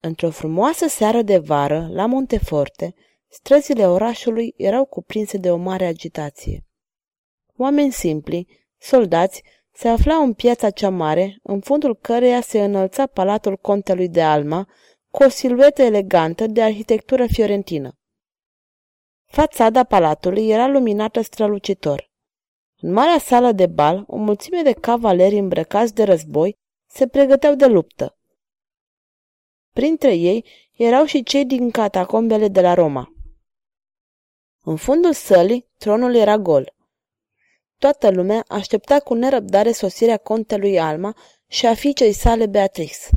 Într-o frumoasă seară de vară, la Monteforte, străzile orașului erau cuprinse de o mare agitație. Oameni simpli, soldați, se aflau în piața cea mare, în fundul căreia se înălța palatul contelui de Alma, cu o siluetă elegantă de arhitectură fiorentină. Fațada palatului era luminată strălucitor. În marea sală de bal, o mulțime de cavaleri îmbrăcați de război se pregăteau de luptă. Printre ei erau și cei din catacombele de la Roma. În fundul sălii, tronul era gol. Toată lumea aștepta cu nerăbdare sosirea contelui Alma și a fiicei sale Beatrix.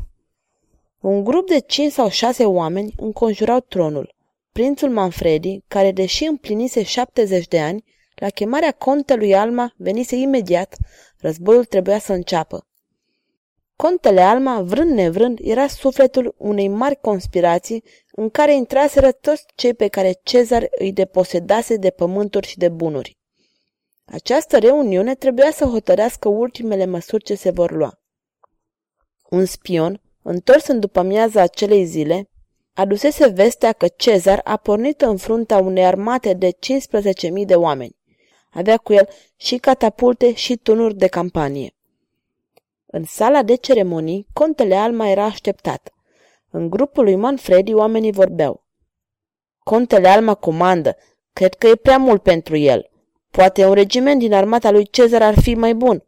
Un grup de cinci sau șase oameni înconjurau tronul. Prințul Manfredi, care deși împlinise 70 de ani, la chemarea contelui Alma venise imediat, războiul trebuia să înceapă. Contele Alma, vrând nevrând, era sufletul unei mari conspirații în care intraseră toți cei pe care Cezar îi deposedase de pământuri și de bunuri. Această reuniune trebuia să hotărească ultimele măsuri ce se vor lua. Un spion, întors în după miaza acelei zile, adusese vestea că Cezar a pornit în fruntea unei armate de 15.000 de oameni. Avea cu el și catapulte și tunuri de campanie. În sala de ceremonii, contele Alma era așteptat. În grupul lui Manfredi oamenii vorbeau. Contele Alma comandă. Cred că e prea mult pentru el. Poate un regiment din armata lui Cezar ar fi mai bun.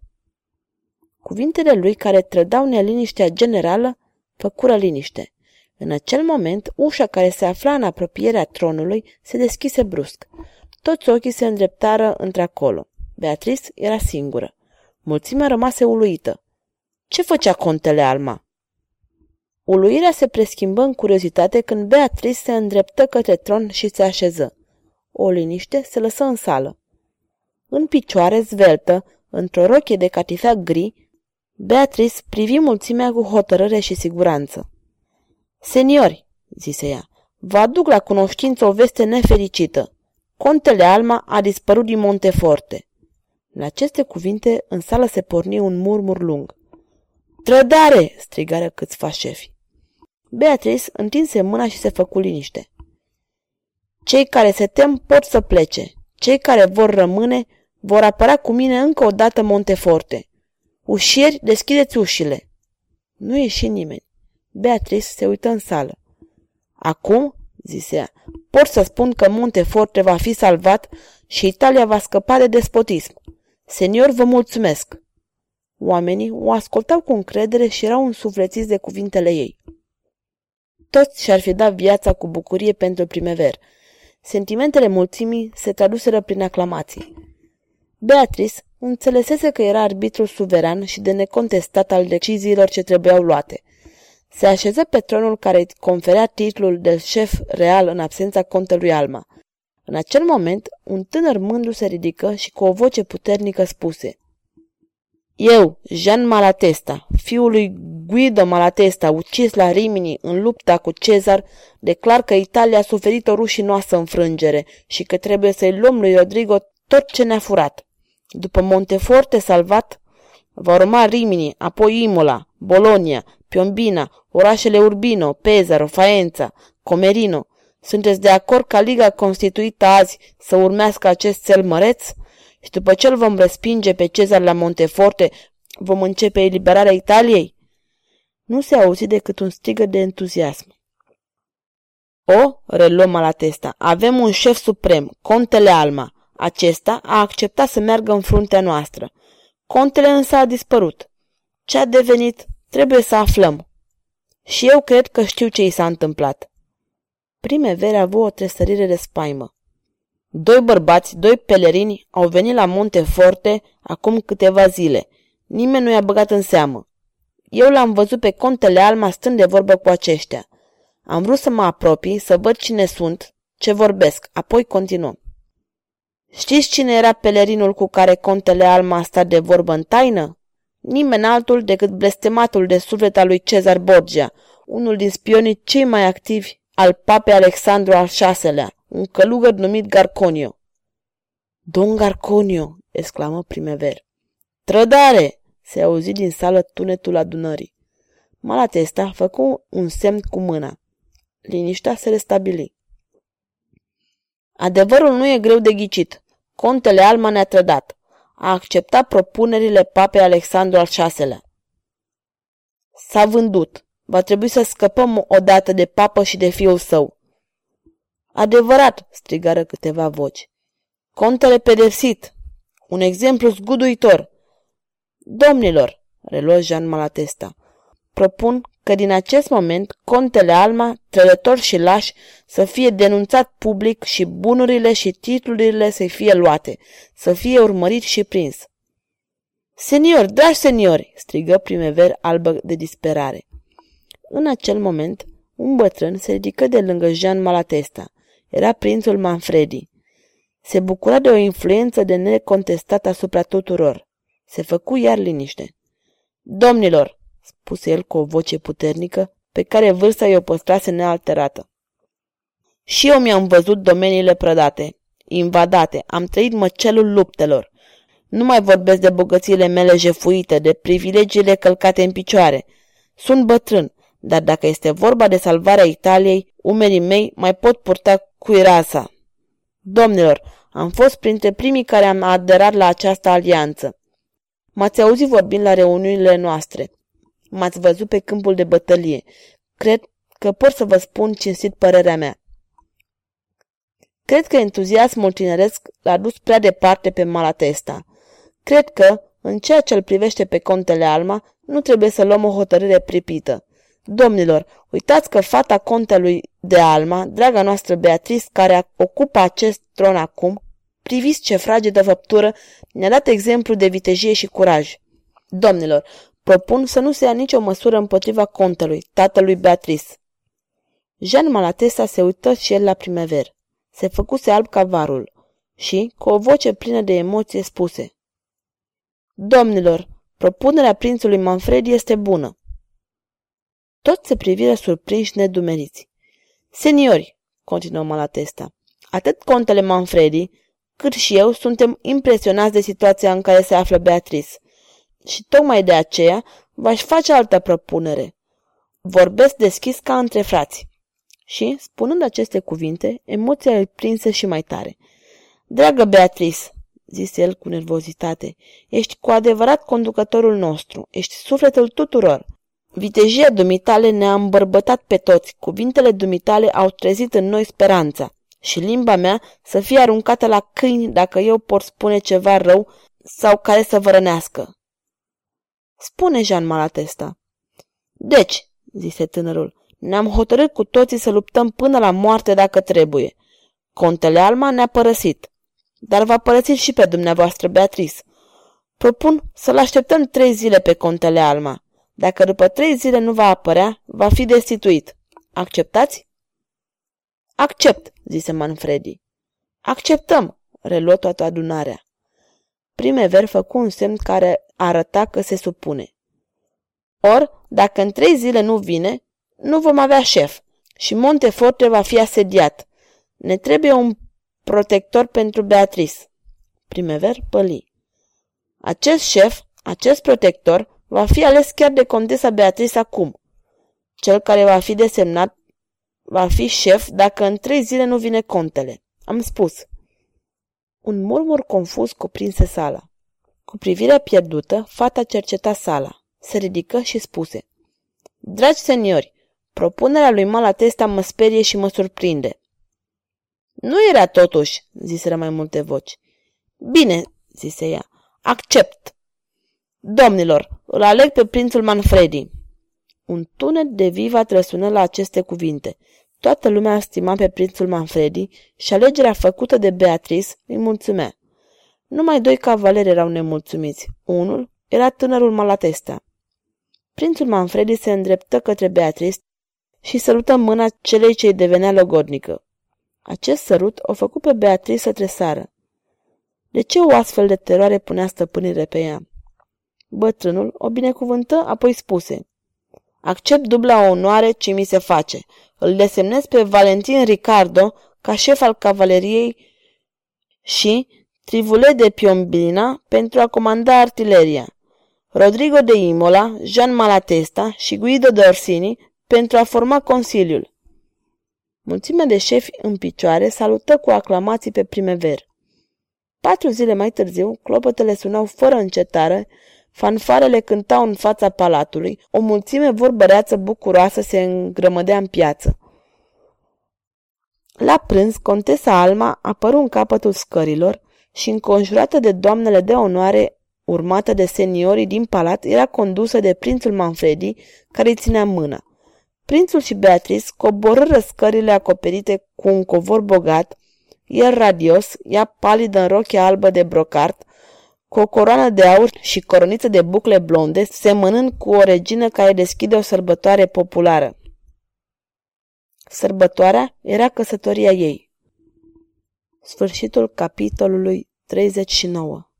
Cuvintele lui care trădau neliniștea generală făcură liniște. În acel moment, ușa care se afla în apropierea tronului se deschise brusc. Toți ochii se îndreptară într-acolo. Beatrice era singură. Mulțimea rămase uluită. Ce făcea contele Alma? Uluirea se preschimbă în curiozitate când Beatrice se îndreptă către tron și se așeză. O liniște se lăsă în sală. În picioare zveltă, într-o rochie de catifea gri, Beatrice privi mulțimea cu hotărâre și siguranță. Seniori, zise ea, vă aduc la cunoștință o veste nefericită. Contele Alma a dispărut din Monteforte. La aceste cuvinte, în sală se porni un murmur lung. Trădare!" strigară câțiva șefi. Beatrice întinse mâna și se făcu liniște. Cei care se tem pot să plece. Cei care vor rămâne vor apăra cu mine încă o dată Monteforte. Ușieri, deschideți ușile. Nu ieși nimeni. Beatrice se uită în sală. Acum, zise ea, pot să spun că Monteforte va fi salvat și Italia va scăpa de despotism. Senior, vă mulțumesc. Oamenii o ascultau cu încredere și erau însuflețiți de cuvintele ei. Toți și-ar fi dat viața cu bucurie pentru primever. Sentimentele mulțimii se traduseră prin aclamații. Beatrice înțelesese că era arbitrul suveran și de necontestat al deciziilor ce trebuiau luate. Se așeză pe tronul care îi conferea titlul de șef real în absența contelui Alma. În acel moment, un tânăr mândru se ridică și cu o voce puternică spuse eu, Jean Malatesta, fiul lui Guido Malatesta, ucis la Rimini în lupta cu Cezar, declar că Italia a suferit o rușinoasă înfrângere și că trebuie să-i luăm lui Rodrigo tot ce ne-a furat. După Monteforte salvat, va urma Rimini, apoi Imola, Bologna, Piombina, orașele Urbino, Pesaro, Faenza, Comerino. Sunteți de acord ca Liga constituită azi să urmească acest cel măreț? Și după ce îl vom respinge pe Cezar la Monteforte, vom începe eliberarea Italiei? Nu se auzi decât un strigă de entuziasm. O, reluăm Malatesta, avem un șef suprem, contele Alma. Acesta a acceptat să meargă în fruntea noastră. Contele însă a dispărut. Ce a devenit, trebuie să aflăm. Și eu cred că știu ce i s-a întâmplat. Primevera a avut o tresărire de spaimă. Doi bărbați, doi pelerini, au venit la Monte Forte acum câteva zile. Nimeni nu i-a băgat în seamă. Eu l-am văzut pe contele Alma stând de vorbă cu aceștia. Am vrut să mă apropii, să văd cine sunt, ce vorbesc, apoi continuăm. Știți cine era pelerinul cu care contele Alma a stat de vorbă în taină? Nimeni altul decât blestematul de suflet al lui Cezar Borgia, unul din spionii cei mai activi al papei Alexandru al VI-lea, un călugăr numit Garconio. Don Garconio, exclamă Primever. Trădare! se auzi din sală tunetul adunării. Malatesta făcu un semn cu mâna. Liniștea se restabili. Adevărul nu e greu de ghicit. Contele Alma ne-a trădat. A acceptat propunerile papei Alexandru al VI-lea. S-a vândut. Va trebui să scăpăm odată de papă și de fiul său. Adevărat, strigară câteva voci. Contele pedepsit. Un exemplu zguduitor. Domnilor, reluă Jean Malatesta, propun că din acest moment contele Alma, trădător și laș, să fie denunțat public și bunurile și titlurile să fie luate, să fie urmărit și prins. Senior, dragi seniori, strigă primever albă de disperare. În acel moment, un bătrân se ridică de lângă Jean Malatesta. Era prințul Manfredi. Se bucura de o influență de necontestat asupra tuturor. Se făcu iar liniște. Domnilor, spuse el cu o voce puternică, pe care vârsta i-o păstrase nealterată. Și eu mi-am văzut domeniile prădate, invadate, am trăit măcelul luptelor. Nu mai vorbesc de bogățiile mele jefuite, de privilegiile călcate în picioare. Sunt bătrân, dar dacă este vorba de salvarea Italiei, umerii mei mai pot purta cuirasa. Domnilor, am fost printre primii care am aderat la această alianță. M-ați auzit vorbind la reuniunile noastre. M-ați văzut pe câmpul de bătălie. Cred că pot să vă spun cinstit părerea mea. Cred că entuziasmul tineresc l-a dus prea departe pe Malatesta. Cred că, în ceea ce îl privește pe contele Alma, nu trebuie să luăm o hotărâre pripită. Domnilor, uitați că fata contelui de Alma, draga noastră Beatrice, care ocupă acest tron acum, priviți ce fragedă făptură, ne-a dat exemplu de vitejie și curaj. Domnilor, propun să nu se ia nicio măsură împotriva contelui, tatălui Beatrice. Jean Malatesta se uită și el la primever. Se făcuse alb ca varul și, cu o voce plină de emoție, spuse Domnilor, propunerea prințului Manfredi este bună. Toți se priviră surprinși nedumeriți. Seniori, continuă Malatesta, atât contele Manfredi, cât și eu suntem impresionați de situația în care se află Beatrice. Și tocmai de aceea v-aș face altă propunere. Vorbesc deschis ca între frați. Și, spunând aceste cuvinte, emoția îl prinse și mai tare. Dragă Beatrice, zise el cu nervozitate, ești cu adevărat conducătorul nostru, ești sufletul tuturor. Vitejia dumitale ne-a îmbărbătat pe toți, cuvintele dumitale au trezit în noi speranța și limba mea să fie aruncată la câini dacă eu pot spune ceva rău sau care să vă rănească. Spune, Jean Malatesta. Deci, zise tânărul, ne-am hotărât cu toții să luptăm până la moarte dacă trebuie. Contele Alma ne-a părăsit, dar va părăsi și pe dumneavoastră, Beatrice. Propun să-l așteptăm trei zile pe contele Alma. Dacă după trei zile nu va apărea, va fi destituit. Acceptați? Accept, zise Manfredi. Acceptăm, reluă toată adunarea. Primever făcu un semn care arăta că se supune. Or, dacă în trei zile nu vine, nu vom avea șef și Monteforte va fi asediat. Ne trebuie un protector pentru Beatrice. Primever păli. Acest șef, acest protector, va fi ales chiar de condesa Beatrice acum. Cel care va fi desemnat va fi șef dacă în trei zile nu vine contele. Am spus. Un murmur confuz cuprinse sala. Cu privirea pierdută, fata cerceta sala. Se ridică și spuse. Dragi seniori, propunerea lui Malatesta mă sperie și mă surprinde. Nu era totuși, ziseră mai multe voci. Bine, zise ea, accept. Domnilor, îl aleg pe prințul Manfredi. Un tunet de viva trăsună la aceste cuvinte. Toată lumea stima pe prințul Manfredi și alegerea făcută de Beatrice îi mulțumea. Numai doi cavaleri erau nemulțumiți. Unul era tânărul Malatesta. Prințul Manfredi se îndreptă către Beatrice și sărută mâna celei ce-i devenea logodnică. Acest sărut o făcu pe Beatrice să tresară. De ce o astfel de teroare punea stăpânire pe ea? Bătrânul o binecuvântă, apoi spuse Accept dubla onoare ce mi se face. Îl desemnez pe Valentin Ricardo ca șef al cavaleriei și Trivule de Piombina pentru a comanda artileria. Rodrigo de Imola, Jean Malatesta și Guido de Orsini pentru a forma Consiliul. Mulțimea de șefi în picioare salută cu aclamații pe primever. Patru zile mai târziu, clopotele sunau fără încetare, fanfarele cântau în fața palatului, o mulțime vorbăreață bucuroasă se îngrămădea în piață. La prânz, contesa Alma apăru în capătul scărilor și, înconjurată de doamnele de onoare, urmată de seniorii din palat, era condusă de prințul Manfredi, care îi ținea mâna. Prințul și Beatrice coborâră scările acoperite cu un covor bogat, el radios, ea palidă în rochie albă de brocart, cu o coroană de aur și coroniță de bucle blonde, semănând cu o regină care deschide o sărbătoare populară. Sărbătoarea era căsătoria ei. Sfârșitul capitolului 39